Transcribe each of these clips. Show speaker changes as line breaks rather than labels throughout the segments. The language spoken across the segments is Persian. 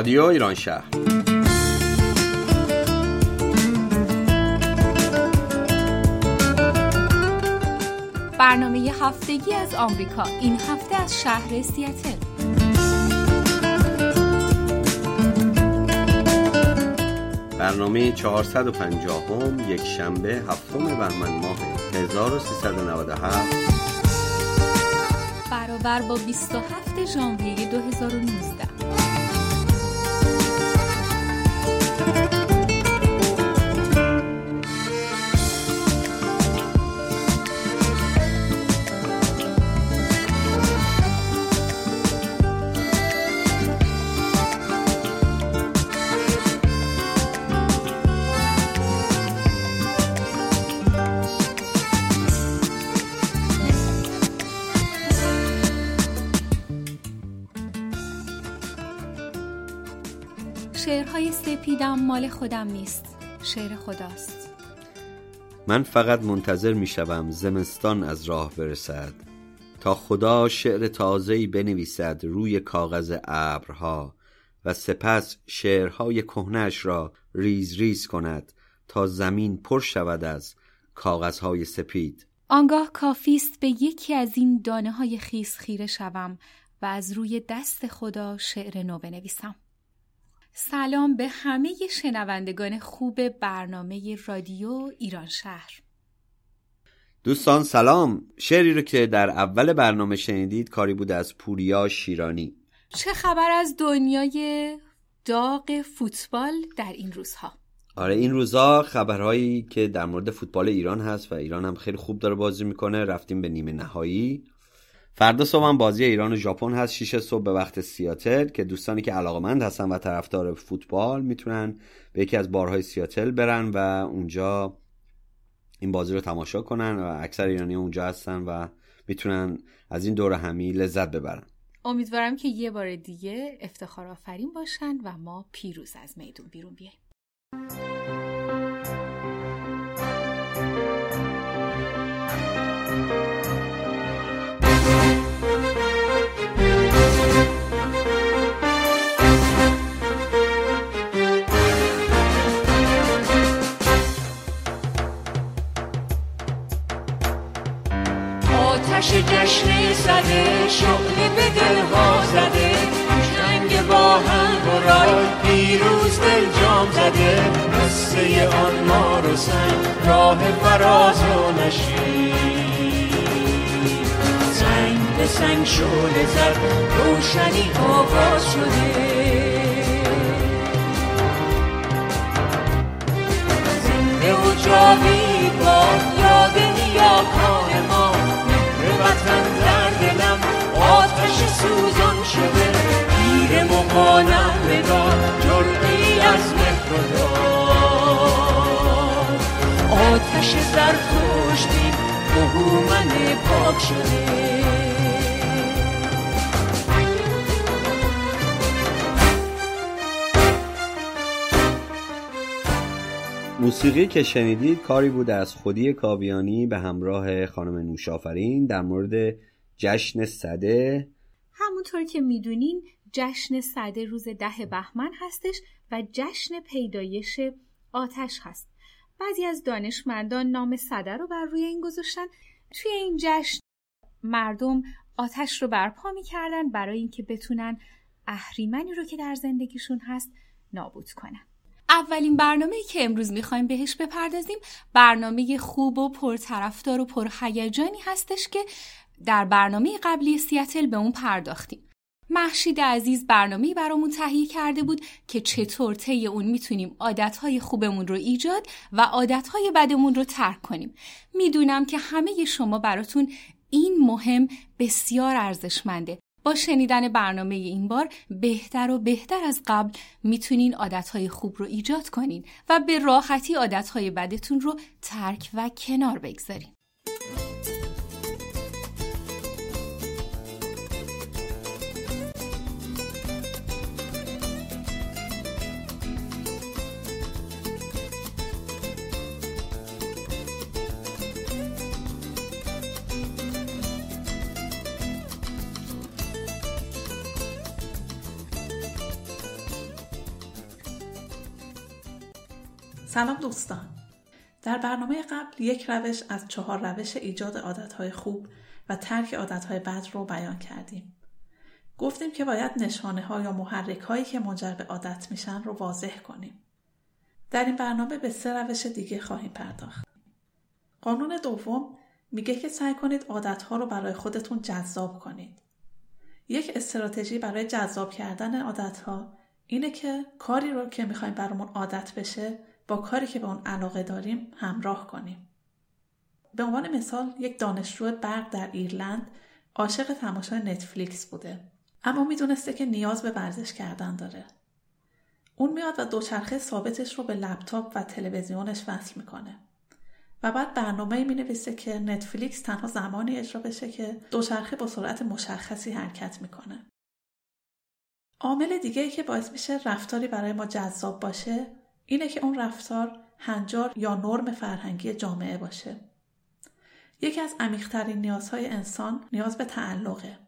رادیو ایران شهر.
برنامه هفتگی از آمریکا. این هفته از شهر سیاتل.
برنامه 450 هم یک شنبه هفتم بهمن ماه 1397
برابر با 27 ژانویه 2019 سپیدم مال خودم نیست. شعر خداست.
من فقط منتظر می شوم زمستان از راه برسد تا خدا شعر تازه‌ای بنویسد روی کاغذ ابرها و سپس شعرهای کهنش را ریز ریز کند تا زمین پر شود از کاغذهای سپید.
آنگاه کافیست به یکی از این دانه های خیس خیره شوم و از روی دست خدا شعر نو بنویسم. سلام به همه شنوندگان خوب برنامه رادیو ایران شهر.
دوستان سلام. شعری رو که در اول برنامه شنیدید کاری بود از پوریا شیرانی.
چه خبر از دنیای داغ فوتبال در این روزها؟
آره این روزها خبرهایی که در مورد فوتبال ایران هست و ایران هم خیلی خوب داره بازی می‌کنه رفتیم به نیمه نهایی. فردا صبح بازی ایران و ژاپن هست. 6 صبح به وقت سیاتل که دوستانی که علاقمند هستن و طرفدار فوتبال می‌تونن به یکی از بارهای سیاتل برن و اونجا این بازی رو تماشا کنن و اکثر ایرانی اونجا هستن و می‌تونن از این دور همی لذت ببرن.
امیدوارم که یه بار دیگه افتخار آفرین باشن و ما پیروز از میدون بیرون بیایم
جشن زده شعله به دلها زده جنگ با هم برای پیروز دل جام زده. قصه آن ما رو راه فراز و نشید سنگ به سنگ شعله زد روشنی آغاز شده. زنده و جاوید با یاد وطن در دلم آتش سوزان شده. پیر مقانم بدار جرعی از مهر و دار آتش زرتشتی بهومن پاک شده.
موسیقی که شنیدید کاری بود از خودی کاویانی به همراه خانم نوشافرین در مورد جشن صده
همونطور که می‌دونین جشن صده روز ده بهمن هستش و جشن پیدایش آتش هست. بعضی از دانشمندان نام صده رو بر روی این گذاشتن. توی این جشن مردم آتش رو برپا می‌کردن برای اینکه بتونن اهریمنی رو که در زندگیشون هست نابود کنن. اولین برنامه که امروز می‌خوایم بهش بپردازیم برنامه خوب و پرطرفدار و پرهیجانی هستش که در برنامه قبلی سیاتل به اون پرداختیم. محشید عزیز برنامه برامون تهیه کرده بود که چطور طی اون می‌تونیم عادتهای خوبمون رو ایجاد و عادتهای بدمون رو ترک کنیم. می‌دونم که همه شما براتون این مهم بسیار ارزشمنده با شنیدن برنامه این بار بهتر و بهتر از قبل می‌تونین عادتهای خوب رو ایجاد کنین و به راحتی عادتهای بدتون رو ترک و کنار بگذارین.
سلام دوستان. در برنامه قبل یک روش از چهار روش ایجاد عادتهای خوب و ترک عادتهای بد رو بیان کردیم. گفتیم که باید نشانه ها یا محرک هایی که منجر به عادت میشن رو واضح کنیم. در این برنامه به سه روش دیگه خواهیم پرداخت. قانون دوم میگه که سعی کنید عادتها رو برای خودتون جذاب کنید. یک استراتژی برای جذاب کردن عادتها اینه که کاری رو که می‌خوایم برامون عادت بشه با کاری که به اون علاقه داریم همراه کنیم. به عنوان مثال یک دانشجو برق در ایرلند عاشق تماشای نتفلیکس بوده اما می‌دونسته که نیاز به ورزش کردن داره. اون میاد و دوچرخه ثابتش رو به لپتاپ و تلویزیونش وصل می‌کنه. و بعد برنامه می نویسه که نتفلیکس تنها زمانی اجرا بشه که دوچرخه با سرعت مشخصی حرکت می‌کنه. عامل دیگه که باعث میشه رفتاری برای ما جذاب باشه اینه که اون رفتار هنجار یا نرم فرهنگی جامعه باشه. یکی از عمیقترین نیازهای انسان نیاز به تعلقه.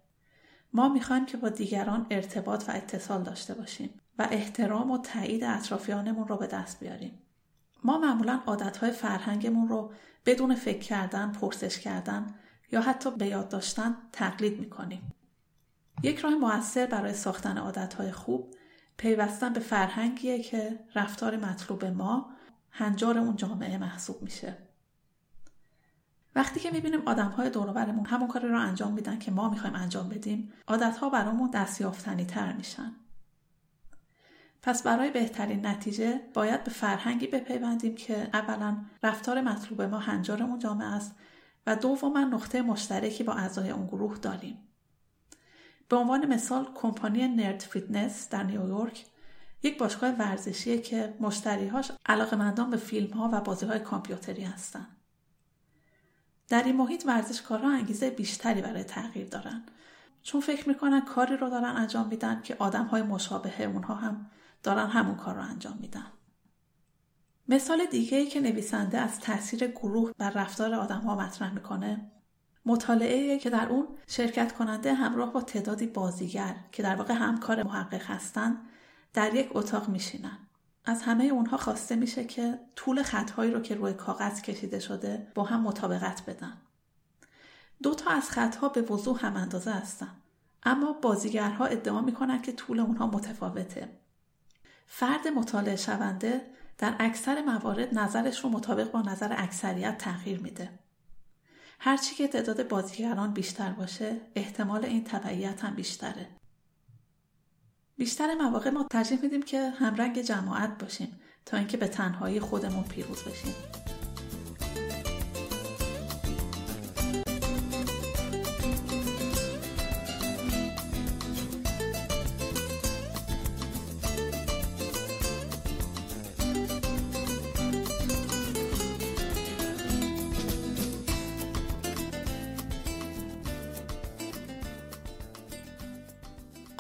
ما می‌خوایم که با دیگران ارتباط و اتصال داشته باشیم و احترام و تایید اطرافیانمون رو به دست بیاریم. ما معمولا عادتهای فرهنگمون رو بدون فکر کردن، پرسش کردن یا حتی به یاد داشتن تقلید می‌کنیم. یک راه موثر برای ساختن عادتهای خوب پیوستن به فرهنگیه که رفتار مطلوب ما هنجار اون جامعه محسوب میشه. وقتی که می‌بینیم آدم های دوروبرمون همون کاری رو انجام میدن که ما می‌خوایم انجام بدیم عادت ها برامون دستیافتنی تر میشن. پس برای بهترین نتیجه باید به فرهنگی بپیوندیم که اولا رفتار مطلوب ما هنجارمون جامعه است و دوما نقطه مشترکی با اعضای اون گروه داریم. به عنوان مثال کمپانی Nerd Fitness در نیویورک یک باشگاه ورزشیه که مشتریهاش علاقمندان به فیلم ها و بازی های کامپیوتری هستن. در این محیط ورزشکارها انگیزه بیشتری برای تغییر دارن چون فکر می‌کنن کاری رو دارن انجام میدن که آدم های مشابه اونها هم دارن همون کار رو انجام میدن. مثال دیگه ای که نویسنده از تاثیر گروه بر رفتار آدم ها مطرح می‌کنه مطالعه که در اون شرکت کننده همراه با تعدادی بازیگر که در واقع همکار محقق هستند در یک اتاق میشینن. از همه اونها خواسته میشه که طول خطهایی رو که روی کاغذ کشیده شده با هم مطابقت بدن. دو تا از خطها به وضوح هم اندازه هستن. اما بازیگرها ادعا می‌کنن که طول اونها متفاوته. فرد مطالعه شونده در اکثر موارد نظرش رو مطابق با نظر اکثریت تغییر میده. هرچی که تعداد بازیگران بیشتر باشه احتمال این تبعیت هم بیشتره. بیشتر مواقع ما ترجیح میدیم که همرنگ جماعت باشیم تا اینکه به تنهایی خودمون پیروز بشیم.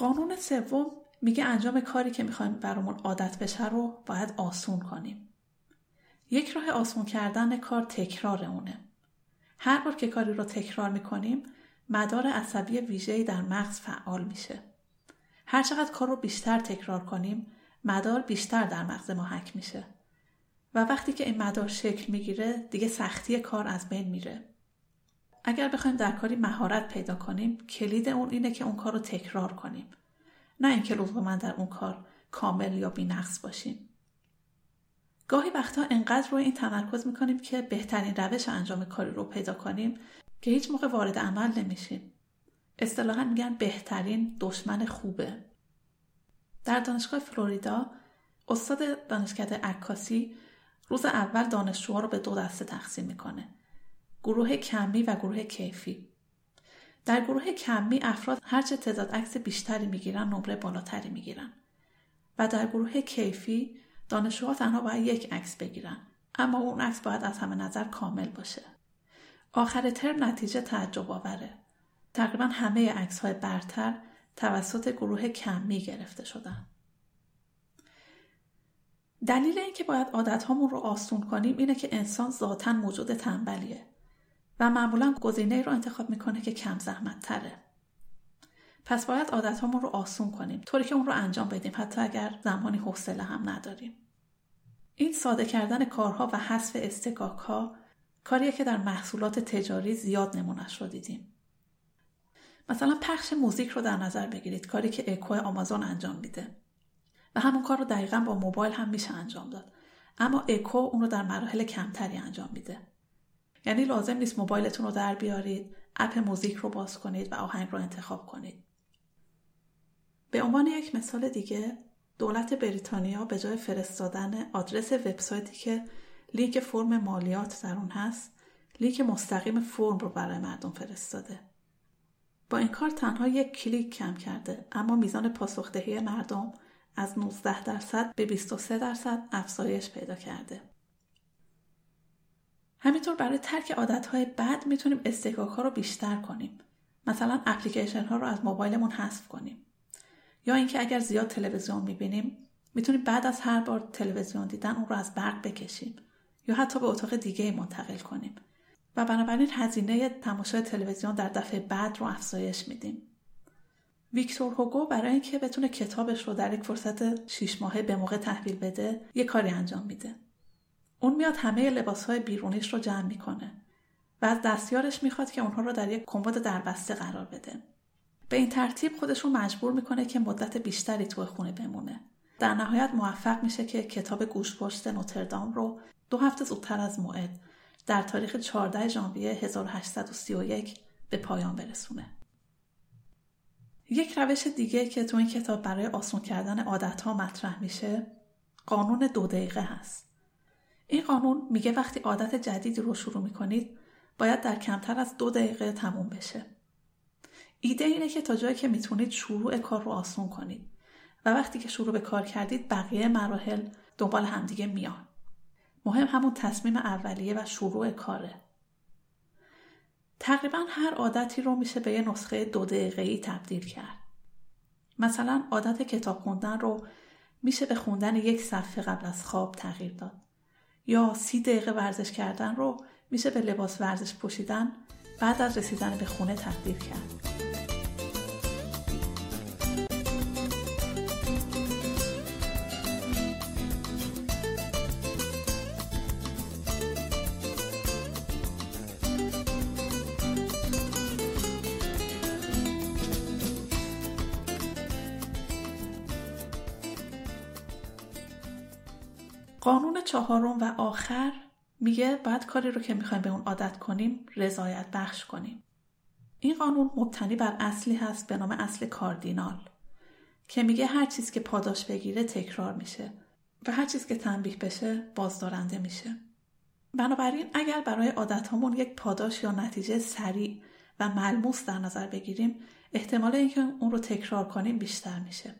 قانون سوم میگه انجام کاری که می‌خوایم برامون عادت بشه رو باید آسون کنیم. یک راه آسون کردن کار تکرار اونه. هر بار که کاری رو تکرار می‌کنیم مدار عصبی ویژه‌ای در مغز فعال میشه. هر چقدر کار رو بیشتر تکرار کنیم مدار بیشتر در مغز ما حک میشه. و وقتی که این مدار شکل می‌گیره دیگه سختی کار از بین میره. اگر بخوایم در کاری مهارت پیدا کنیم کلید اون اینه که اون کار رو تکرار کنیم. نه اینکه من در اون کار کامل یا بینقص باشیم. گاهی وقتا انقدر روی این تمرکز می‌کنیم که بهترین روش انجام کاری رو پیدا کنیم که هیچ موقع وارد عمل نمیشیم. اصطلاحا میگن بهترین دشمن خوبه. در دانشگاه فلوریدا استاد دانشکده عکاسی روز اول دانشجوها رو به دو دسته تقسیم می‌کنه. گروه کمی و گروه کیفی. در گروه کمی افراد هرچه تعداد عکس بیشتری می‌گیرن نمره بالاتری می‌گیرن. و در گروه کیفی دانشجوها تنها باید یک عکس بگیرن. اما اون عکس باید از همه نظر کامل باشه. آخر ترم نتیجه تعجب آوره. تقریبا همه عکس های برتر توسط گروه کمی گرفته شدن. دلیل اینکه باید عادت رو آسون کنیم اینه که انسان ذاتا موجود تنبلیه. و معمولا گزینه رو انتخاب می‌کنه که کم زحمت تره. پس باید عادت رو آسون کنیم طوری که اون رو انجام بدیم حتی اگر زمانی حوصله هم نداریم. این ساده کردن کارها و حذف استکاک ها کاریه که در محصولات تجاری زیاد نمونش رو دیدیم. مثلا پخش موزیک رو در نظر بگیرید کاری که اکو آمازون انجام میده و همون کار رو دقیقا با موبایل هم میشه انجام داد اما اکو اون رو در مراحل کمتری انجام میده یعنی لازم نیست موبایلتون رو در بیارید اپ موزیک رو باز کنید و آهنگ رو انتخاب کنید به عنوان یک مثال دیگه دولت بریتانیا به جای فرستادن آدرس وبسایتی که لینک فرم مالیات در اون هست لینک مستقیم فرم رو برای مردم فرستاده با این کار تنها یک کلیک کم کرده اما میزان پاسخدهی مردم از 19 درصد به 23 درصد افزایش پیدا کرده. همینطور برای ترک عادتهای بد می‌تونیم استکاک ها رو بیشتر کنیم. مثلا اپلیکیشن ها رو از موبایلمون حذف کنیم. یا اینکه اگر زیاد تلویزیون می‌بینیم می‌تونیم بعد از هر بار تلویزیون دیدن اون رو از برق بکشیم یا حتی به اتاق دیگه منتقل کنیم و بنابراین هزینه تماشای تلویزیون در دفعه بعد رو افزایش میدیم. ویکتور هوگو برای اینکه بتونه کتابش رو در یک فرصت شیش ماهه به موقع تحویل بده یه کاری انجام میده. اون میاد همه لباسهای بیرونیش رو جمع می‌کنه و از دستیارش می‌خواد که اونها رو در یک کمد دربسته قرار بده. به این ترتیب خودش رو مجبور می‌کنه که مدت بیشتری تو خونه بمونه. در نهایت موفق میشه که کتاب گوشپشت نوتردام رو دو هفته زودتر از موعد در تاریخ 14 ژانویه 1831 به پایان برسونه. یک روش دیگه که تو این کتاب برای آسون کردن عادتها مطرح میشه قانون دو دقیقه هست. این قانون میگه وقتی عادت جدیدی رو شروع می‌کنید باید در کمتر از دو دقیقه تموم بشه. ایده اینه که تا جایی که می‌تونید شروع کار رو آسون کنید و وقتی که شروع به کار کردید بقیه مراحل دنبال همدیگه میان. مهم همون تصمیم اولیه و شروع کاره. تقریبا هر عادتی رو میشه به یه نسخه دو ای تبدیل کرد. مثلا عادت کتاب خوندن رو میشه به خوندن یک صفحه قبل از خواب تغییر داد. یا سی دقیقه ورزش کردن رو میشه به لباس ورزش پوشیدن بعد از رسیدن به خونه تبدیل کرد. قانون چهارم و آخر میگه باید کاری رو که می‌خوایم به اون عادت کنیم رضایت بخش کنیم. این قانون مبتنی بر اصلی هست به نام اصل کاردینال که میگه هر چیز که پاداش بگیره تکرار میشه و هر چیز که تنبیه بشه بازدارنده میشه. بنابراین اگر برای عادتهامون یک پاداش یا نتیجه سریع و ملموس در نظر بگیریم احتمال اینکه اون رو تکرار کنیم بیشتر میشه.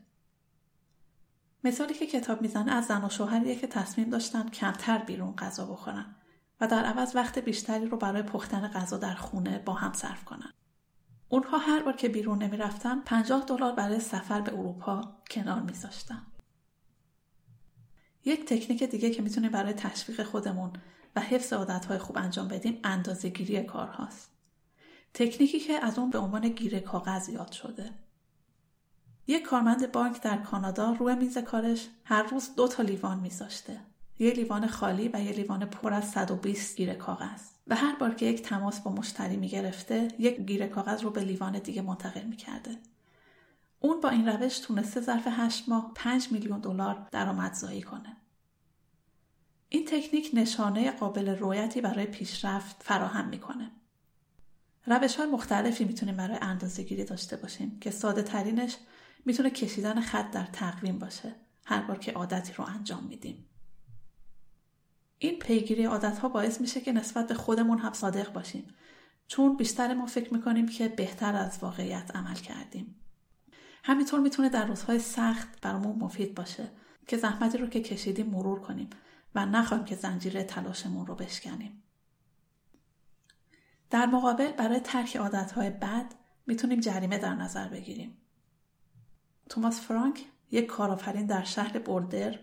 مثالی که کتاب می‌زنه از زن و شوهریه که تصمیم داشتن کمتر بیرون غذا بخورن و در عوض وقت بیشتری رو برای پختن غذا در خونه با هم صرف کنن. اونها هر بار که بیرون نمی‌رفتن 50 دلار برای سفر به اروپا کنار میذاشتن. یک تکنیک دیگه که می‌تونیم برای تشویق خودمون و حفظ عادتهای خوب انجام بدیم اندازهگیری کارهاست. تکنیکی که از اون به عنوان گیره کاغذ یاد شده. یک کارمند بانک در کانادا روی میز کارش هر روز دو تا لیوان میذاشته. یه لیوان خالی و یه لیوان پر از 120 گیره کاغذ و هر بار که یک تماس با مشتری می‌گرفته یک گیره کاغذ رو به لیوان دیگه منتقل می‌کرده. اون با این روش تونسته ظرف هشت ماه 5 میلیون دلار درآمدزایی کنه. این تکنیک نشانه قابل رویتی برای پیشرفت فراهم می‌کنه. روش های مختلفی می‌تونیم برای اندازه گیری داشته باشیم که ساده ترینش می‌تونه کشیدن خط در تقویم باشه هر بار که عادتی رو انجام میدیم. این پیگیری عادت ها باعث میشه که نسبت به خودمون هم صادق باشیم چون بیشتر ما فکر می‌کنیم که بهتر از واقعیت عمل کردیم. همینطور می‌تونه در روزهای سخت برامون مفید باشه که زحمتی رو که کشیدیم مرور کنیم و نخواهیم که زنجیره تلاشمون رو بشکنیم. در مقابل برای ترک عادتهای بد می‌تونیم جریمه در نظر بگیریم. توماس فرانک یک کارآفرین در شهر بولدر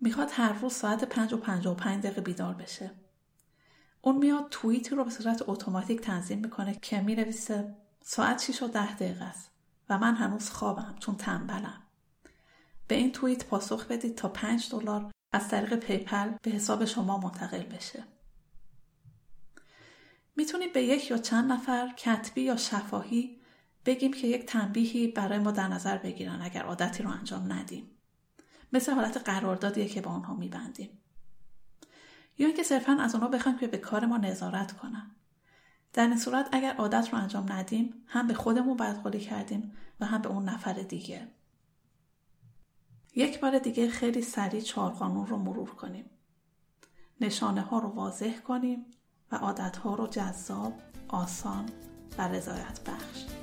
می‌خواد هر روز ساعت پنج و پنج و پنج دقیقه بیدار بشه. اون میاد توییتی رو به صورت اتوماتیک تنظیم می‌کنه که می‌نویسه ساعت 6 و ده دقیقه است و من هنوز خوابم چون تنبلم. به این توییت پاسخ بدید تا 5 دلار از طریق PayPal به حساب شما منتقل بشه. می‌تونیم به یک یا چند نفر کتبی یا شفاهی بگیم که یک تنبیهی برای ما در نظر بگیرن اگر عادتی رو انجام ندیم. مثل حالت قراردادیه که با آنها میبندیم. یا اینکه صرفا از اونها بخوایم که به کار ما نظارت کنن. در این صورت اگر عادت رو انجام ندیم هم به خودمون بدقولی کردیم و هم به اون نفر دیگه. یک بار دیگه خیلی سریع چهار قانون رو مرور کنیم. نشانه ها رو واضح کنیم و عادت ها رو جذاب، آسان و رضایت بخش.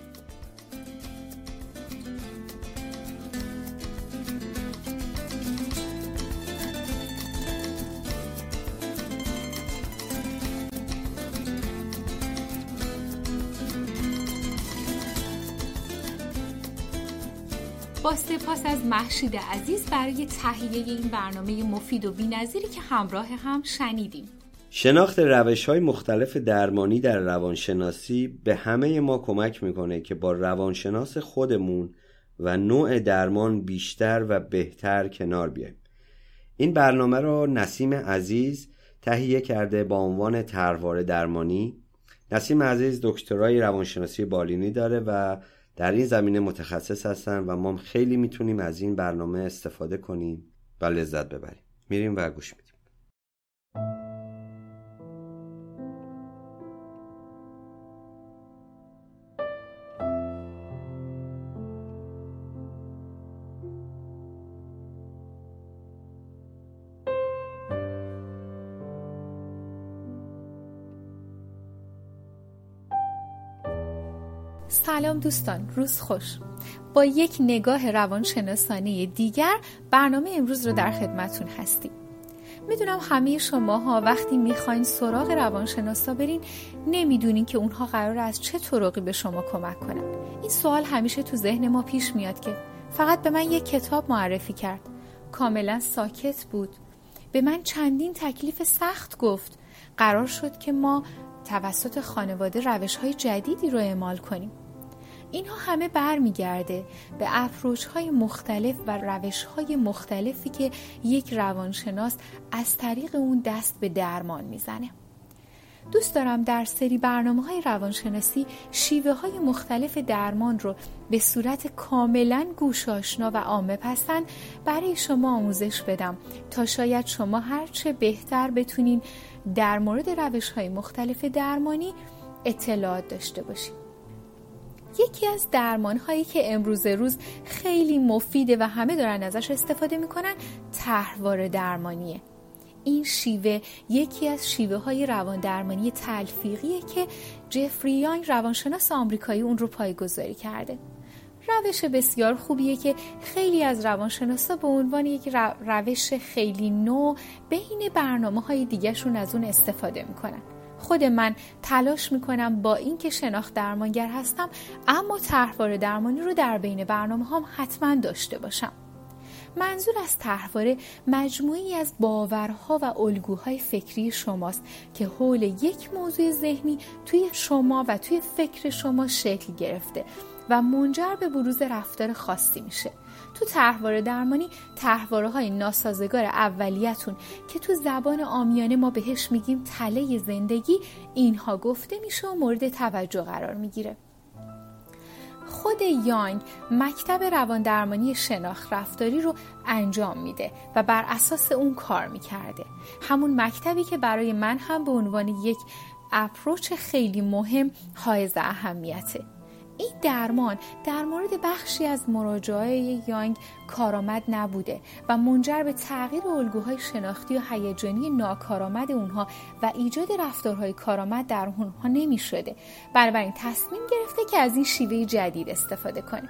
با سپاس از محشید عزیز برای تهیه این برنامه مفید و بینظیری که همراه هم شنیدیم.
شناخت روش های مختلف درمانی در روانشناسی به همه ما کمک می‌کنه که با روانشناس خودمون و نوع درمان بیشتر و بهتر کنار بیایم. این برنامه را نسیم عزیز تهیه کرده با عنوان تروار درمانی. نسیم عزیز دکترای روانشناسی بالینی داره و در این زمینه متخصص هستن و ما خیلی می‌تونیم از این برنامه استفاده کنیم و لذت ببریم. میریم و گوش میدیم.
سلام دوستان روز خوش. با یک نگاه روانشناسانه دیگر برنامه امروز رو در خدمتون هستیم. می‌دونم همه شماها وقتی می‌خواین سراغ روانشناسا برین نمی‌دونین که اونها قرار از چه طرقی به شما کمک کنن. این سوال همیشه تو ذهن ما پیش میاد که فقط به من یک کتاب معرفی کرد. کاملا ساکت بود. به من چندین تکلیف سخت گفت. قرار شد که ما توسط خانواده روش های جدیدی رو اعمال کنیم. اینها همه برمیگرده به اپروچ های مختلف و روش های مختلفی که یک روانشناس از طریق اون دست به درمان می‌زنه. دوست دارم در سری برنامه های روانشناسی شیوه های مختلف درمان رو به صورت کاملا گوشاشنا و عامه پسند برای شما آموزش بدم تا شاید شما هرچه بهتر بتونین در مورد روش های مختلف درمانی اطلاعات داشته باشید یکی از درمان هایی که امروز روز خیلی مفیده و همه دارن ازش استفاده می‌کنن تحوار درمانیه. این شیوه یکی از شیوه های روان درمانی تلفیقیه که جفری یانگ روانشناس آمریکایی اون رو پایگذاری کرده. روش بسیار خوبیه که خیلی از روانشناسا به عنوان یک روش خیلی نو بین برنامه های دیگرشون از اون استفاده می‌کنن. خود من تلاش می‌کنم با اینکه شناخت درمانگر هستم اما طرحواره درمانی رو در بین برنامه هم حتما داشته باشم. منظور از طرحواره مجموعی از باورها و الگوهای فکری شماست که حول یک موضوع ذهنی توی شما و توی فکر شما شکل گرفته. و منجر به بروز رفتار خاصی میشه. تو طرحواره درمانی طرحواره های ناسازگار اولیتون که تو زبان آمیانه ما بهش میگیم تله زندگی اینها گفته میشه و مورد توجه قرار می‌گیره. خود یانگ مکتب روان درمانی شناخت رفتاری رو انجام میده و بر اساس اون کار می‌کرده. همون مکتبی که برای من هم به عنوان یک اپروچ خیلی مهم حائز اهمیته. این درمان در مورد بخشی از مراجعه یانگ کارآمد نبوده و منجر به تغییر الگوهای شناختی و هیجانی ناکارآمد اونها و ایجاد رفتارهای کارآمد در اونها نمی شده بنابراین تصمیم گرفته که از این شیوه جدید استفاده کنه.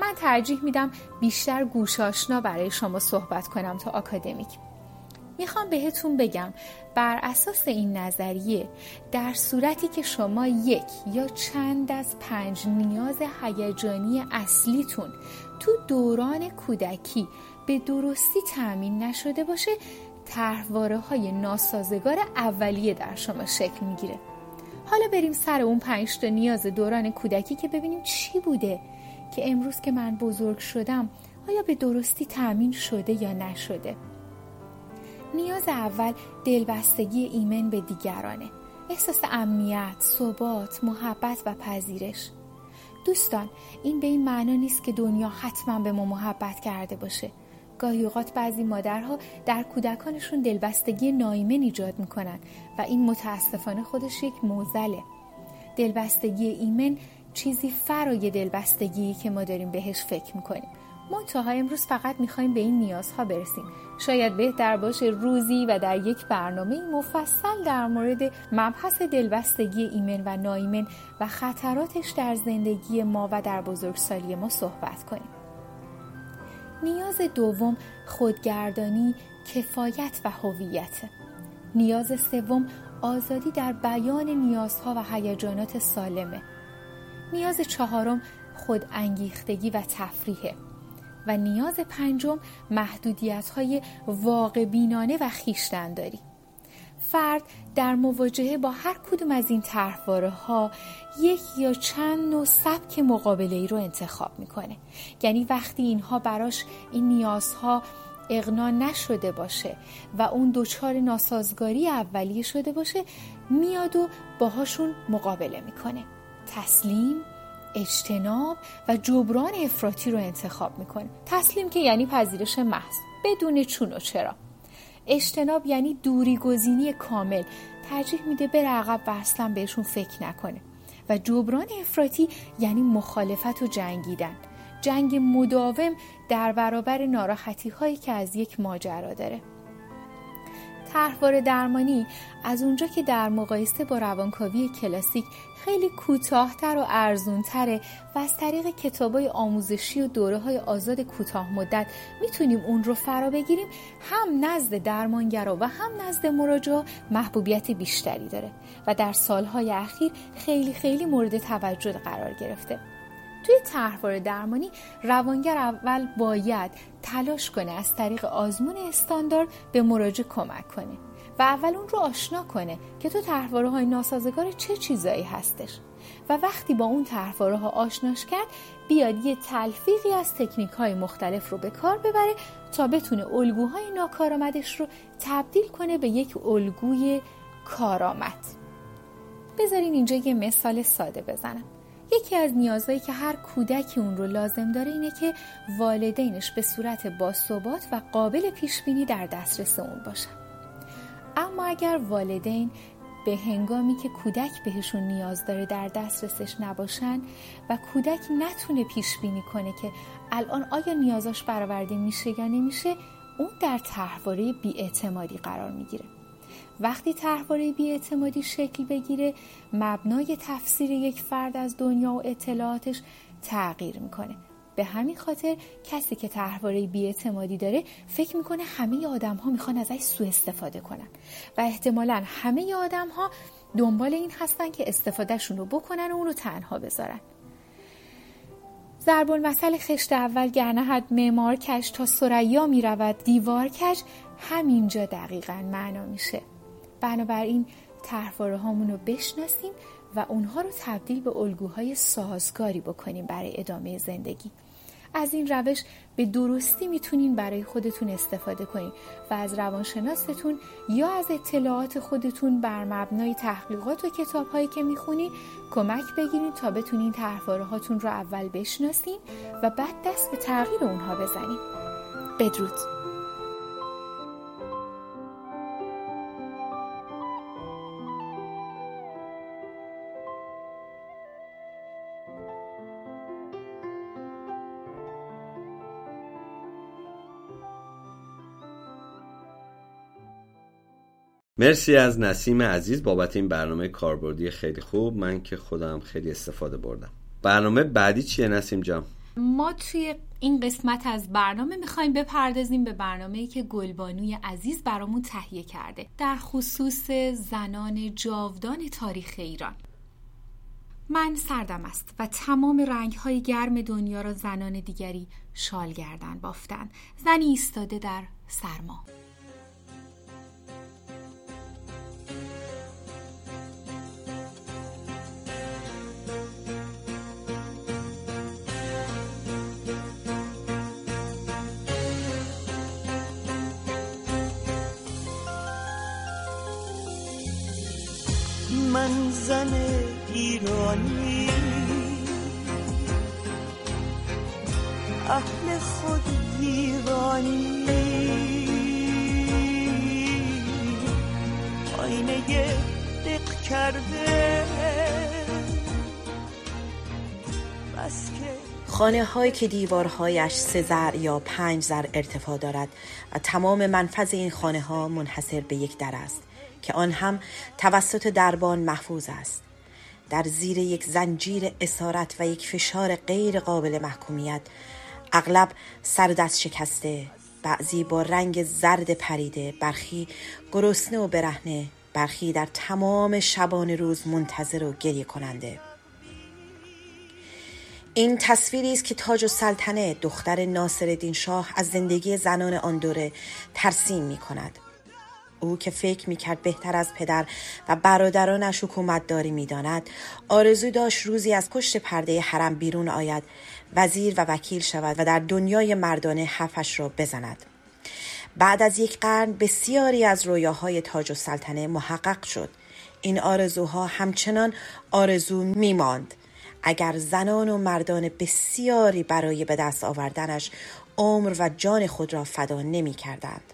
من ترجیح میدم بیشتر گوشاشنا برای شما صحبت کنم تا آکادمیک. می‌خوام بهتون بگم بر اساس این نظریه در صورتی که شما یک یا چند از پنج نیاز هیجانی اصلیتون تو دوران کودکی به درستی تأمین نشده باشه طرحواره های ناسازگار اولیه در شما شکل می‌گیره. حالا بریم سر اون پنج نیاز دوران کودکی که ببینیم چی بوده که امروز که من بزرگ شدم آیا به درستی تأمین شده یا نشده؟ نیاز اول دلبستگی ایمن به دیگرانه. احساس امنیت، ثبات، محبت و پذیرش. دوستان این به این معنا نیست که دنیا حتما به ما محبت کرده باشه. گاهی اوقات بعضی مادرها در کودکانشون دلبستگی نایمن ایجاد می‌کنن و این متاسفانه خودش یک موزله. دلبستگی ایمن چیزی فرای دلبستگی که ما داریم بهش فکر می‌کنیم. منتها امروز فقط می‌خوایم به این نیازها برسیم. شاید بهتر باشه روزی و در یک برنامه مفصل در مورد مبحث دلبستگی ایمن و نایمن و خطراتش در زندگی ما و در بزرگسالی ما صحبت کنیم. نیاز دوم خودگردانی کفایت و هویت. نیاز سوم آزادی در بیان نیازها و هیجانات سالمه. نیاز چهارم خود انگیختگی و تفریحه. و نیاز پنجم محدودیت های واقع بینانه و خیشتنداری فرد در مواجهه با هر کدوم از این طرحواره ها یک یا چند نوع سبک مقابله ای رو انتخاب می‌کنه. یعنی وقتی اینها براش این نیازها اغنا نشده باشه و اون دچار ناسازگاری اولیه شده باشه میاد و باهاشون مقابله می‌کنه. تسلیم اجتناب و جبران افراطی رو انتخاب می‌کنه. تسلیم که یعنی پذیرش محض بدون چون و چرا. اجتناب یعنی دوری گزینی کامل. ترجیح میده بره عقب و اصلا بهشون فکر نکنه. و جبران افراطی یعنی مخالفت و جنگیدن. جنگ مداوم در برابر ناراحتی هایی که از یک ماجرا داره. طرحواره درمانی از اونجا که در مقایسه با روانکاوی کلاسیک خیلی کوتاهتر و ارزونتره و از طریق کتابای آموزشی و دوره های آزاد کوتاه مدت می‌تونیم اون رو فرا بگیریم هم نزد درمانگرا و هم نزد مراجع محبوبیت بیشتری داره و در سالهای اخیر خیلی خیلی مورد توجه قرار گرفته. توی طرحواره درمانی روانگر اول باید تلاش کنه از طریق آزمون استاندارد به مراجع کمک کنه و اول اون رو آشنا کنه که تو طرحواره های ناسازگار چه چیزایی هستش. و وقتی با اون طرحواره ها آشناش کرد بیاد یه تلفیقی از تکنیک های مختلف رو به کار ببره تا بتونه الگوهای ناکارآمدش رو تبدیل کنه به یک الگوی کارآمد. بذارین اینجا یه مثال ساده بزنم. یکی از نیازهایی که هر کودکی اون رو لازم داره اینه که والدینش به صورت باثبات و قابل پیش بینی در دسترس اون باشن. اما اگر والدین به هنگامی که کودک بهشون نیاز داره در دسترسش نباشن و کودک نتونه پیش بینی کنه که الان آیا نیازاش برآورده میشه یا نمیشه اون در طرحواره بیاعتمادی قرار می‌گیره. وقتی طرحواره بیاعتمادی شکل بگیره مبنای تفسیر یک فرد از دنیا و اطلاعاتش تغییر می‌کنه. به همین خاطر کسی که طرحواره بیاعتمادی داره فکر می‌کنه همه آدم ها می‌خوان ازش سوء استفاده کنن. و احتمالا همه آدم ها دنبال این هستن که استفادهشون رو بکنن و اون رو تنها بذارن. ضرب المثل خشت اول گرنهد معمار کش تا سریا می‌رود. دیوار کش همینجا دقیقا معنا میشه. بنابراین طرحواره هامون رو بشناسیم و اونها رو تبدیل به الگوهای سازگاری بکنیم برای ادامه زندگی. از این روش به درستی می‌تونین برای خودتون استفاده کنین و از روانشناستون یا از اطلاعات خودتون بر مبنای تحقیقات و کتاب هایی که می‌خونین کمک بگیرین تا بتونین طرحواره هاتون رو اول بشناسین و بعد دست به تغییر اونها بزنین. بدرود.
مرسی از نسیم عزیز بابت این برنامه کاربردی خیلی خوب. من که خودم خیلی استفاده بردم. برنامه بعدی چیه نسیم جان؟
ما توی این قسمت از برنامه می‌خوایم بپردازیم به برنامه که گلبانوی عزیز برامون تهیه کرده در خصوص زنان جاودان تاریخ ایران. من سردم است و تمام رنگ های گرم دنیا را زنان دیگری شال گردن بافتن زنی ایستاده در سرما.
من زن ایرانی. اهل خود دیوانی. آینه دق کرده. بس که
خانه هایی که دیوارهایش سه زر یا پنج زر ارتفاع دارد و تمام منفذ این خانه ها منحصر به یک در است. که آن هم توسط دربان محفوظ است در زیر یک زنجیر اسارت و یک فشار غیر قابل محکومیت اغلب سر دست شکسته بعضی با رنگ زرد پریده برخی گرسنه و برهنه برخی در تمام شبان روز منتظر و گریه کننده این تصویری است که تاج و سلطنه دختر ناصرالدین شاه از زندگی زنان آن دوره ترسیم می کند. او که فکر می کرد بهتر از پدر و برادرانش حکومت داری می داند آرزو داشت روزی از پشت پرده حرم بیرون آید. وزیر و وکیل شود و در دنیای مردانه حرفش را بزند. بعد از یک قرن بسیاری از رویاهای تاج و سلطنه محقق شد. این آرزوها همچنان آرزو می ماند اگر زنان و مردان بسیاری برای به دست آوردنش عمر و جان خود را فدا نمی کردند.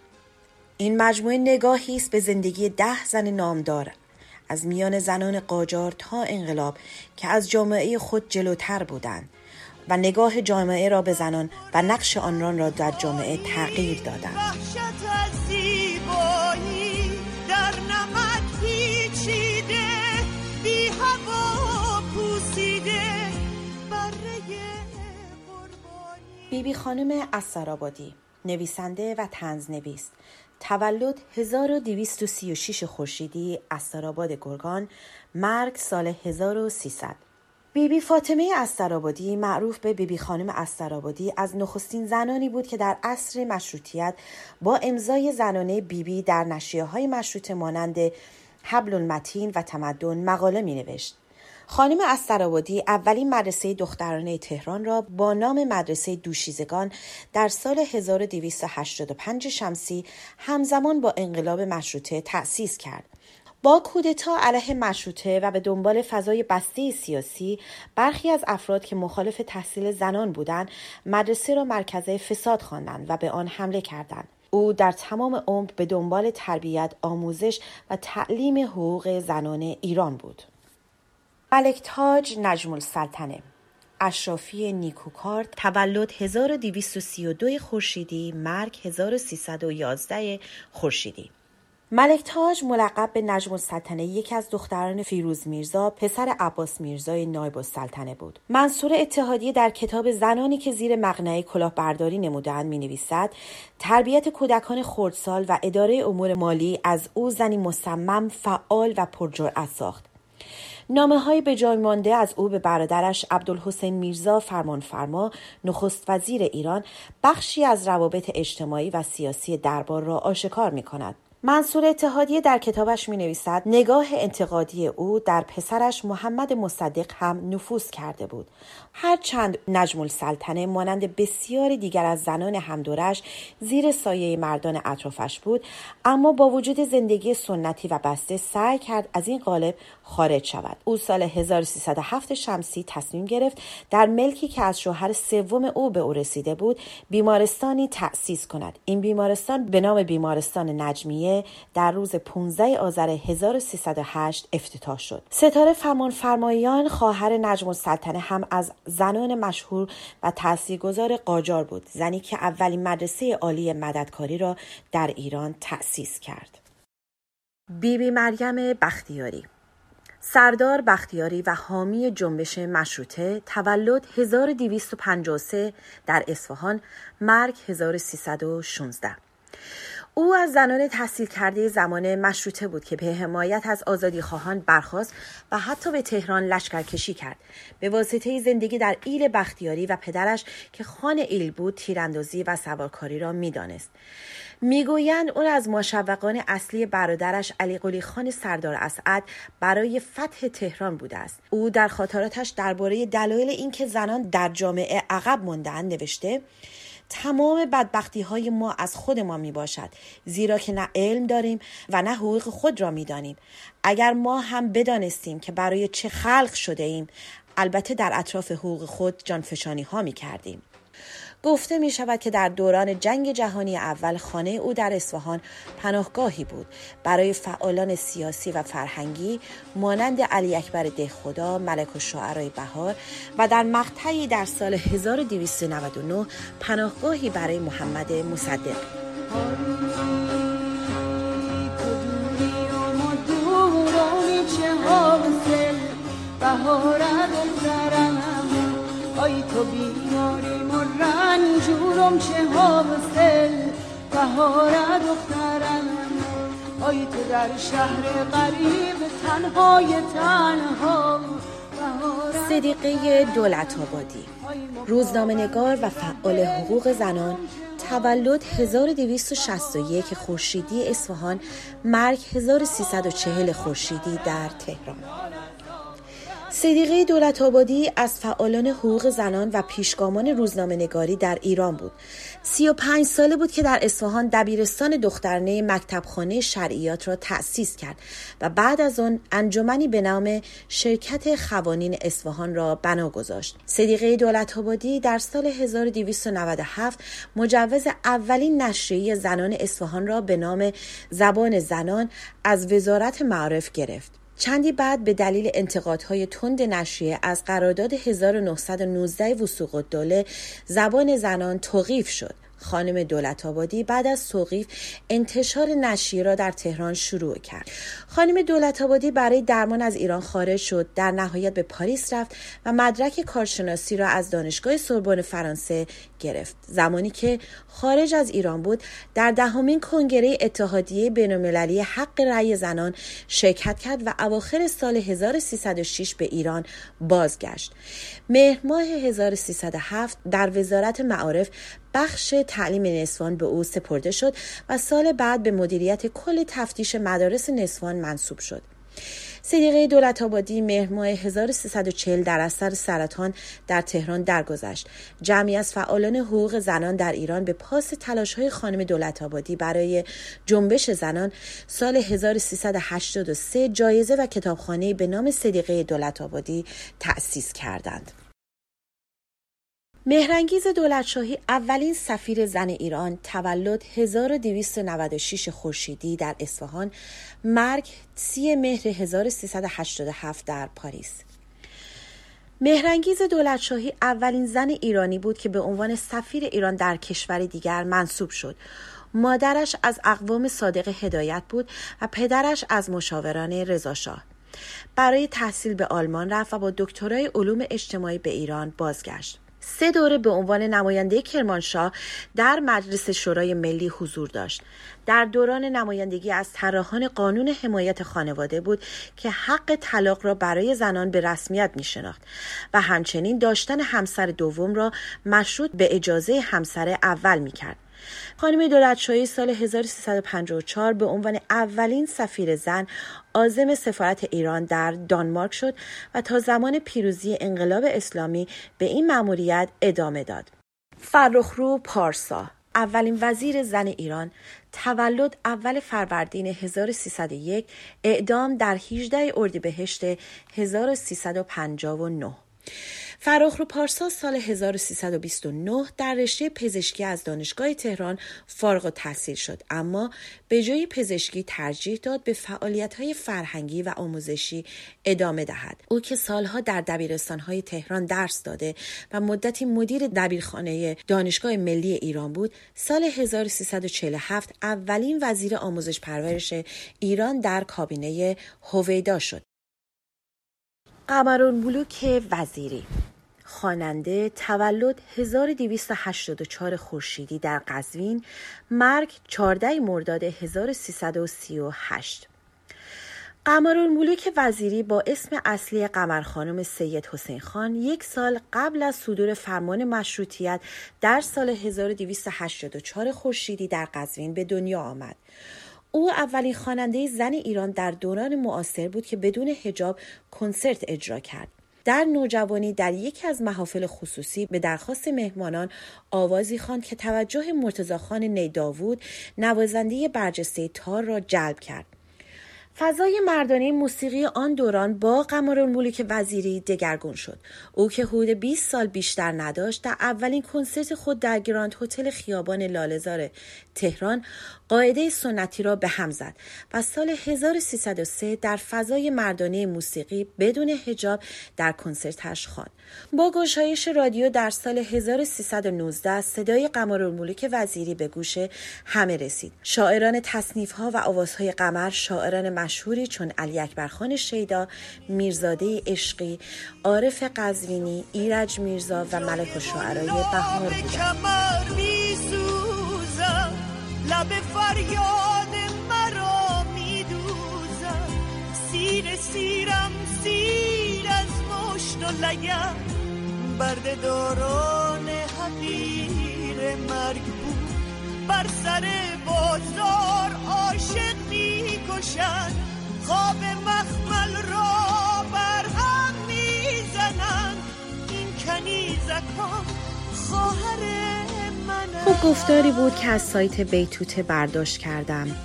این مجموعه نگاهی است به زندگی ده زن نامدار از میان زنان قاجار تا انقلاب که از جامعه خود جلوتر بودند و نگاه جامعه را به زنان و نقش آنان را در جامعه تغییر دادند.
از بی
بیبی خانم اسرآبادی نویسنده و تنزنویس تولد 1236 خورشیدی استرآباد گرگان مرگ سال 1300 بیبی فاطمه استرآبادی معروف به بیبی خانم استرآبادی از نخستین زنانی بود که در عصر مشروطیت با امضای زنانه بیبی در نشریه های مشروطه مانند حبل المتین و تمدن مقاله می نوشت. خانم استرآبادی اولین مدرسه دخترانه تهران را با نام مدرسه دوشیزگان در سال 1285 شمسی همزمان با انقلاب مشروطه تأسیس کرد. با کودتا علیه مشروطه و به دنبال فضای بسته سیاسی برخی از افراد که مخالف تحصیل زنان بودند مدرسه را مرکز فساد خواندند و به آن حمله کردند او در تمام عمر به دنبال تربیت آموزش و تعلیم حقوق زنان ایران بود ملک تاج نجم السلطنه. اشرافی نیکوکار تولد 1232 خورشیدی مرگ 1311 خورشیدی. ملک تاج ملقب به نجم السلطنه یکی از دختران فیروز میرزا پسر عباس میرزای نایب السلطنه بود. منصور اتحادیه در کتاب زنانی که زیر مقنعه کلاهبرداری نمودند می نویسد تربیت کودکان خردسال و اداره امور مالی از او زنی مصمم فعال و پرجرأت ساخت. نامه های به جای مانده از او به برادرش عبدالحسین میرزا فرمانفرما نخست وزیر ایران بخشی از روابط اجتماعی و سیاسی دربار را آشکار می کند. منصور اتحادیه در کتابش می نویسد نگاه انتقادی او در پسرش محمد مصدق هم نفوذ کرده بود. هرچند نجم السلطنه مانند بسیاری دیگر از زنان همدورش زیر سایه مردان اطرافش بود اما با وجود زندگی سنتی و بسته سعی کرد از این قالب خارج شود. او سال 1307 شمسی تصمیم گرفت در ملکی که از شوهر سوم او به او رسیده بود بیمارستانی تأسیس کند. این بیمارستان به نام بیمارستان نجمیه در روز 15 آذر 1308 افتتاح شد. ستاره فرمان فرمایان خواهر نجم السلطنه هم از زنان مشهور و تاثیرگذار قاجار بود زنی که اولین مدرسه عالی مددکاری را در ایران تأسیس کرد. بیبی بی مریم بختیاری سردار بختیاری و حامی جنبش مشروطه تولد 1253 در اصفهان مرگ 1316 او از زنان تحصیل کرده زمان مشروطه بود که به حمایت از آزادی خواهان برخواست و حتی به تهران لشکرکشی کرد. به واسطه زندگی در ایل بختیاری و پدرش که خان ایل بود تیراندازی و سوارکاری را می‌دانست. می‌گویند اون از مشوقان اصلی برادرش علی قلی خان سردار اسعد برای فتح تهران بوده است. او در خاطراتش درباره دلایل اینکه زنان در جامعه عقب ماندهاند نوشته تمام بدبختی های ما از خود ما می باشد زیرا که نه علم داریم و نه حقوق خود را می دانیم. اگر ما هم بدانستیم که برای چه خلق شده ایم البته در اطراف حقوق خود جانفشانی ها می کردیم. گفته می شود که در دوران جنگ جهانی اول خانه او در اصفهان پناهگاهی بود برای فعالان سیاسی و فرهنگی مانند علی اکبر دهخدا، ملک و شعرهای بهار و در مقطعی در سال 1299 پناهگاهی برای محمد مصدق.
آی تو بیماریم و رنجورم چه حاصل؟ بهار دخترم آی تو در شهر غریب تنهای تنها.
صدیقه دولت آبادی روزنامه نگار و فعال حقوق زنان تولد 1261 خورشیدی اصفهان مرگ 1340 خورشیدی در تهران. صدیقه دولت آبادی از فعالان حقوق زنان و پیشگامان روزنامه نگاری در ایران بود. سی و پنج ساله بود که در اصفهان دبیرستان دخترانه مکتبخانه شرعیات را تأسیس کرد و بعد از آن انجمنی به نام شرکت خوانین اصفهان را بنا گذاشت. صدیقه دولت آبادی در سال 1297 مجوز اولین نشریه زنان اصفهان را به نام زبان زنان از وزارت معارف گرفت. چندی بعد به دلیل انتقادهای تند نشریه از قرارداد 1919 وسوق الدوله زبان زنان توقیف شد. خانم دولت آبادی بعد از توقیف انتشار نشریه را در تهران شروع کرد. خانم دولت آبادی برای درمان از ایران خارج شد در نهایت به پاریس رفت و مدرک کارشناسی را از دانشگاه سوربن فرانسه گرفت. زمانی که خارج از ایران بود در دهمین کنگره اتحادیه بینالمللی حق رأی زنان شرکت کرد و اواخر سال 1306 به ایران بازگشت. مهر ماه 1307 در وزارت معارف بخش تعلیم نسوان به او سپرده شد و سال بعد به مدیریت کل تفتیش مدارس نسوان منصوب شد. صدیقه دولت آبادی مهر ماه 1340 در اثر سرطان در تهران درگذشت. جمعی از فعالان حقوق زنان در ایران به پاس تلاش های خانم دولت آبادی برای جنبش زنان سال 1383 جایزه و کتابخانه به نام صدیقه دولت آبادی تأسیس کردند. مهرنگیز دولتشاهی اولین سفیر زن ایران تولد 1296 خورشیدی در اصفهان مرگ 30 مهر 1387 در پاریس. مهرنگیز دولتشاهی اولین زن ایرانی بود که به عنوان سفیر ایران در کشور دیگر منصوب شد. مادرش از اقوام صادق هدایت بود و پدرش از مشاوران رضاشاه برای تحصیل به آلمان رفت و با دکترای علوم اجتماعی به ایران بازگشت. سه دوره به عنوان نماینده کرمانشاه در مجلس شورای ملی حضور داشت در دوران نمایندگی از طراحان قانون حمایت خانواده بود که حق طلاق را برای زنان به رسمیت می شناخت و همچنین داشتن همسر دوم را مشروط به اجازه همسر اول می کرد. خانم دولتشاهی سال 1354 به عنوان اولین سفیر زن آزم سفارت ایران در دانمارک شد و تا زمان پیروزی انقلاب اسلامی به این مأموریت ادامه داد. فرخرو پارسا اولین وزیر زن ایران تولد اول فروردین 1301 اعدام در 18 اردیبهشت 1359 رو پارسا سال 1329 در رشته پزشکی از دانشگاه تهران فارغ تحصیل شد. اما به جای پزشکی ترجیح داد به فعالیت های فرهنگی و آموزشی ادامه دهد. او که سالها در دبیرستان های تهران درس داده و مدتی مدیر دبیرخانه دانشگاه ملی ایران بود سال 1347 اولین وزیر آموزش پرورش ایران در کابینه هویدا شد. قمرون بلوک وزیری خواننده تولد 1284 خورشیدی در قزوین مرگ 14 مرداد 1338 قمرالملوک وزیری با اسم اصلی قمر خانم سید حسین خان یک سال قبل از صدور فرمان مشروطیت در سال 1284 خورشیدی در قزوین به دنیا آمد. او اولین خواننده زن ایران در دوران معاصر بود که بدون هجاب کنسرت اجرا کرد. در نوجوانی در یکی از محافل خصوصی به درخواست مهمانان آوازی خواند که توجه مرتضاخان نیداوود نوازنده برجسته تار را جلب کرد فضای مردانه موسیقی آن دوران با قمرالملوک وزیری دگرگون شد. او که حدود 20 سال بیشتر نداشت در اولین کنسرت خود در گراند هتل خیابان لالزار تهران قاعده سنتی را به هم زد و سال 1303 در فضای مردانه موسیقی بدون حجاب در کنسرتش خواند. با گشایش رادیو در سال 1319 صدای قمرالملوک وزیری به گوش همه رسید. شاعران تصنیف ها و آوازهای قمر شاعران مشهوری چون علی اکبرخان شیدا میرزاده عشقی عارف قزوینی ایرج میرزا و ملک و شعرهای بهار بودند
مشت و لگم برد داران حقیر مرگ بود. بر سر بازار عاشق می‌کشن خواب مخمل را بر هم می‌زنن این کنیزکان خواهر
خب گفتاری بود که از سایت بیتوته برداشت کردم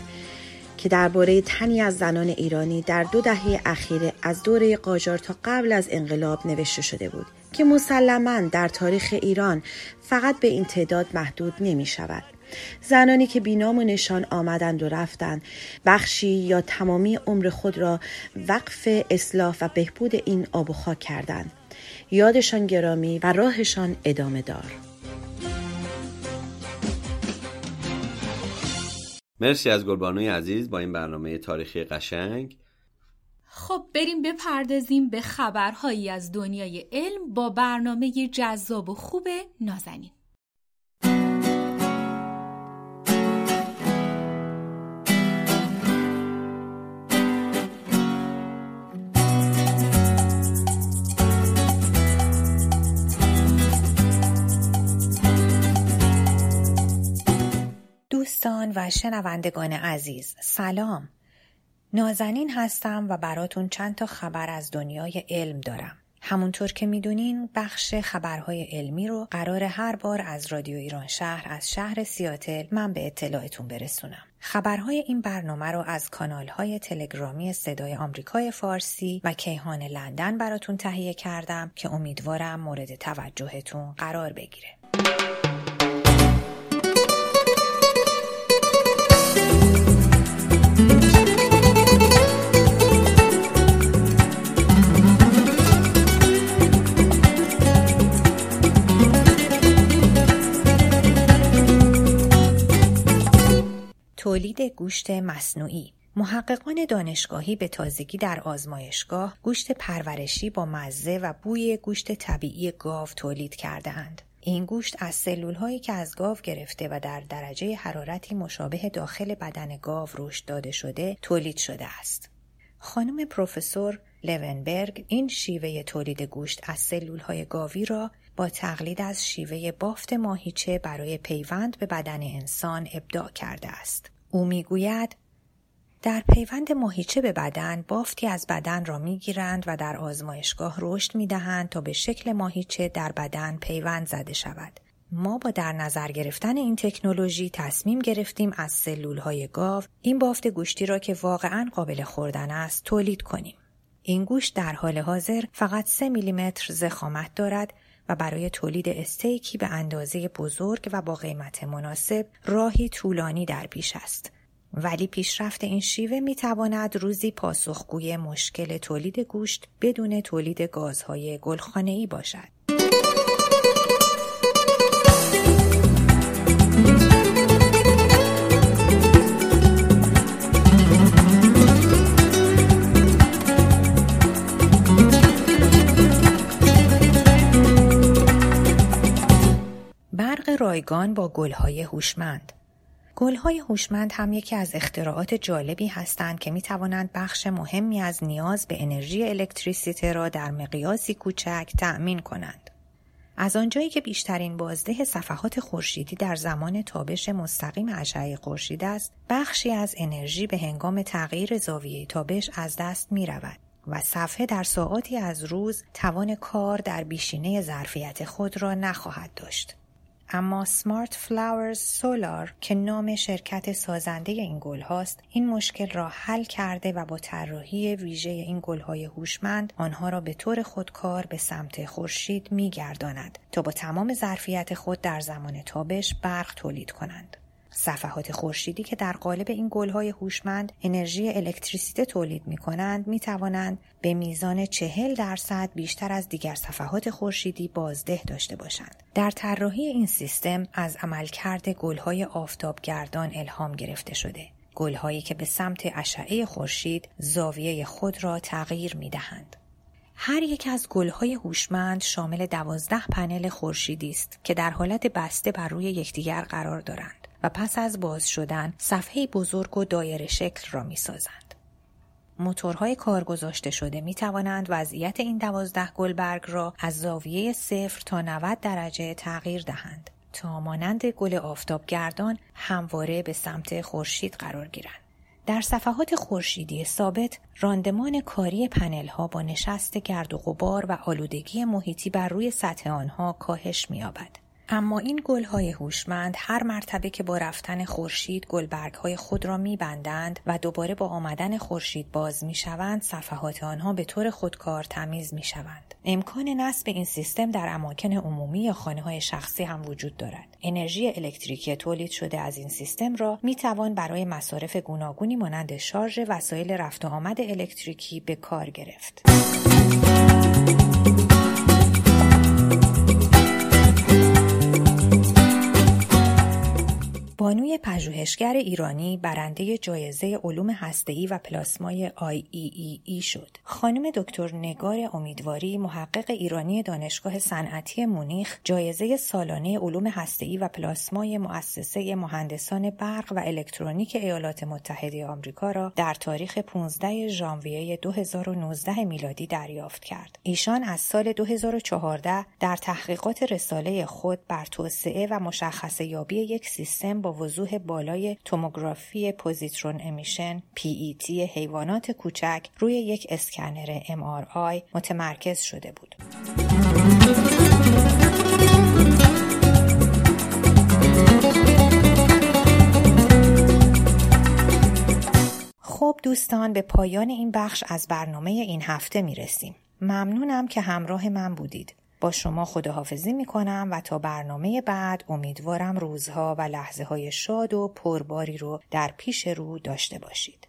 که درباره تنی از زنان ایرانی در دو دهه اخیر از دوره قاجار تا قبل از انقلاب نوشته شده بود که مسلما در تاریخ ایران فقط به این تعداد محدود نمی شود. زنانی که بینام و نشان آمدند و رفتند. بخشی یا تمامی عمر خود را وقف اصلاح و بهبود این آب و خاک کردند. یادشان گرامی و راهشان ادامه دار.
مرسی از گلبانوی عزیز با این برنامه تاریخی قشنگ.
خب بریم بپردازیم به خبرهایی از دنیای علم با برنامه جذاب و خوب نازنین.
دوستان و شنوندگان عزیز سلام نازنین هستم و براتون چند تا خبر از دنیای علم دارم همونطور که می‌دونین بخش خبرهای علمی رو قرار هر بار از رادیو ایران شهر از شهر سیاتل من به اطلاعتون برسونم. خبرهای این برنامه رو از کانالهای تلگرامی صدای آمریکای فارسی و کیهان لندن براتون تهیه کردم که امیدوارم مورد توجهتون قرار بگیره. تولید گوشت مصنوعی محققان دانشگاهی به تازگی در آزمایشگاه گوشت پرورشی با مزه و بوی گوشت طبیعی گاو تولید کردهاند. این گوشت از سلول هایی که از گاو گرفته و در درجه حرارتی مشابه داخل بدن گاو رشد داده شده تولید شده است. خانم پروفسور لونبرگ این شیوه تولید گوشت از سلول های گاوی را با تقلید از شیوه بافت ماهیچه برای پیوند به بدن انسان ابداع کرده است. او می‌گوید در پیوند ماهیچه به بدن بافتی از بدن را می‌گیرند و در آزمایشگاه رشد می‌دهند تا به شکل ماهیچه در بدن پیوند زده شود. ما با در نظر گرفتن این تکنولوژی تصمیم گرفتیم از سلول های گاو این بافت گوشتی را که واقعا قابل خوردن است تولید کنیم. این گوشت در حال حاضر فقط 3 میلیمتر زخامت دارد و برای تولید استیکی به اندازه بزرگ و با قیمت مناسب راهی طولانی در پیش است. ولی پیشرفت این شیوه می تواند روزی پاسخگوی مشکل تولید گوشت بدون تولید گازهای گلخانه‌ای باشد. رایگان با گلهای هوشمند گلهای هوشمند هم یکی از اختراعات جالبی هستند که می توانند بخش مهمی از نیاز به انرژی الکتریسیته را در مقیاسی کوچک تأمین کنند. از آنجایی که بیشترین بازده صفحات خورشیدی در زمان تابش مستقیم اشعه خورشید است، بخشی از انرژی به هنگام تغییر زاویه تابش از دست می رود. و صفحه در ساعاتی از روز توان کار در بیشینه ظرفیت خود را نخواهد داشت. اما سمارت فلاورز سولار که نام شرکت سازنده این گل هاست این مشکل را حل کرده و با طراحی ویژه این گل های هوشمند آنها را به طور خودکار به سمت خورشید میگرداند تا با تمام ظرفیت خود در زمان تابش برق تولید کنند. صفحات خورشیدی که در قالب این گلهای هوشمند انرژی الکتریسیته تولید می کنند می توانند به میزان چهل درصد بیشتر از دیگر صفحات خورشیدی بازده داشته باشند. در طراحی این سیستم از عملکرد گلهای آفتابگردان الهام گرفته شده. گلهایی که به سمت اشعه خورشید زاویه خود را تغییر می دهند. هر یک از گلهای هوشمند شامل دوازده پنل خورشیدی است که در حالت بسته بر روی یکدیگر قرار دارند. و پس از باز شدن صفحه بزرگ و دایره شکل را می سازند. موتورهای کار گذاشته شده می توانند وضعیت این دوازده گلبرگ را از زاویه صفر تا 90 درجه تغییر دهند تا مانند گل آفتابگردان همواره به سمت خورشید قرار گیرند. در صفحات خورشیدی ثابت راندمان کاری پنل ها با نشست گرد و غبار و آلودگی محیطی بر روی سطح آنها کاهش می‌یابد. اما این گلهای هوشمند هر مرتبه که با رفتن خورشید های خود را میبندند و دوباره با آمدن خورشید باز می‌شوند صفحات آنها به طور خودکار تمیز می‌شوند. امکان نصب این سیستم در اماکن عمومی یا خانه های شخصی هم وجود دارد. انرژی الکتریکی تولید شده از این سیستم را می‌توان برای مصارف گوناگونی مانند شارژ وسایل رفت و آمد الکتریکی به کار گرفت. بانوی پژوهشگر ایرانی برنده جایزه علوم هسته‌ای و پلاسمای IEEE شد. خانم دکتر نگار امیدواری محقق ایرانی دانشگاه صنعتی مونیخ جایزه سالانه علوم هسته‌ای و پلاسمای مؤسسه مهندسان برق و الکترونیک ایالات متحده آمریکا را در تاریخ 15 ژانویه 2019 میلادی دریافت کرد. ایشان از سال 2014 در تحقیقات رساله خود بر توسعه و مشخصه یابی یک سیستم با وضوح بالای توموگرافی پوزیترون امیشن PET حیوانات کوچک روی یک اسکنر MRI متمرکز شده بود. خب دوستان به پایان این بخش از برنامه این هفته می رسیم. ممنونم که همراه من بودید. با شما خداحافظی می کنم و تا برنامه بعد امیدوارم روزها و لحظه های شاد و پرباری رو در پیش رو داشته باشید.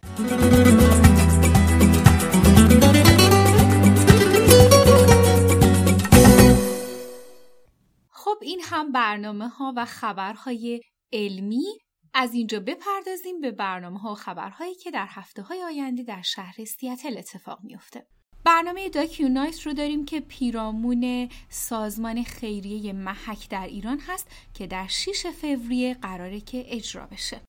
خب این هم برنامه ها و خبرهای علمی از اینجا بپردازیم به برنامه ها و خبرهایی که در هفته های آینده در شهر سیاتل اتفاق میافته. برنامه داکیونایت رو داریم که پیرامون سازمان خیریه محک در ایران هست که در 6 فوریه قراره که اجرا بشه.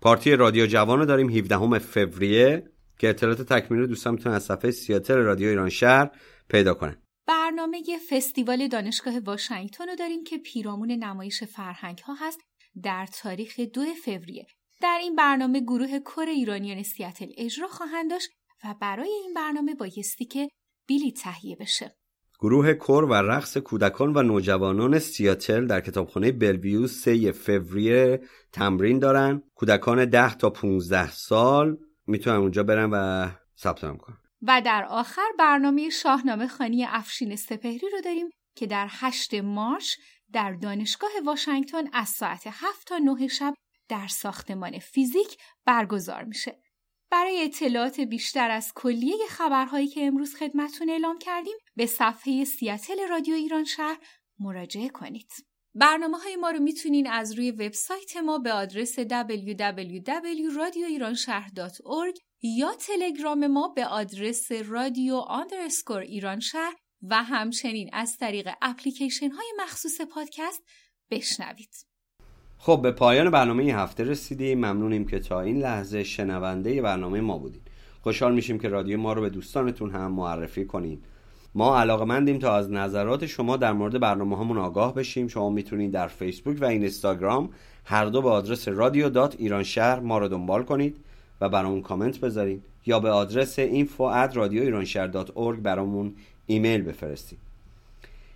پارتی رادیو جوان رو داریم 17 فوریه که اطلاعات تکمیلی دوستان می‌تونن از صفحه سیاتل رادیو ایران شهر پیدا کنن.
برنامه فستیوال دانشگاه واشنگتن رو داریم که پیرامون نمایش فرهنگ ها هست در تاریخ دو فوریه. در این برنامه گروه کر ایرانیان سیاتل اجرا خواهند داشت و برای این برنامه بایستی که بیلی تهیه بشه.
گروه کور و رقص کودکان و نوجوانان سیاتل در کتابخانه بلویو 3 فوریه تمرین دارن. کودکان 10 تا 15 سال می‌تونن اونجا برن و ثبت نام کنن.
و در آخر برنامه شاهنامه خانی افشین سپهری رو داریم که در 8 مارچ در دانشگاه واشنگتن از ساعت 7 تا 9 شب در ساختمان فیزیک برگزار میشه. برای اطلاعات بیشتر از کلیه خبرهایی که امروز خدمتون اعلام کردیم به صفحه سیاتل رادیو ایران شهر مراجعه کنید. برنامه های ما رو می‌تونین از روی وبسایت ما به آدرس www.radioiranshahr.org یا تلگرام ما به آدرس رادیو آندرسکور ایران شهر و همچنین از طریق اپلیکیشن های مخصوص پادکست بشنوید.
خب به پایان برنامه این هفته رسیدیم. ممنونیم که تا این لحظه شنونده برنامه ما بودید خوشحال میشیم که رادیو ما رو به دوستانتون هم معرفی کنید ما علاقه مندیم تا از نظرات شما در مورد برنامه همون آگاه بشیم. شما می‌تونید در فیسبوک و اینستاگرام هر دو به آدرس رادیو دات ایران شهر ما رو دنبال کنید و برامون کامنت بذارید یا به آدرس info رادیو برامون ایمیل بفرستید.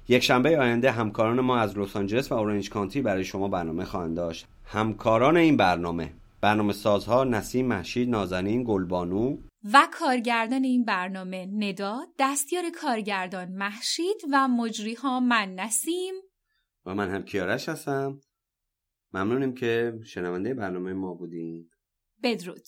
یک شنبه آینده همکاران ما از لس آنجلس و اورنج کانتی برای شما برنامه خواهند داشت. همکاران این برنامه برنامه سازها نسیم محشید نازنین گلبانو
و کارگردان این برنامه ندا دستیار کارگردان محشید و مجری ها من نسیم.
و من هم کیارش هستم. ممنونیم که شنونده برنامه ما بودیم
بدرود.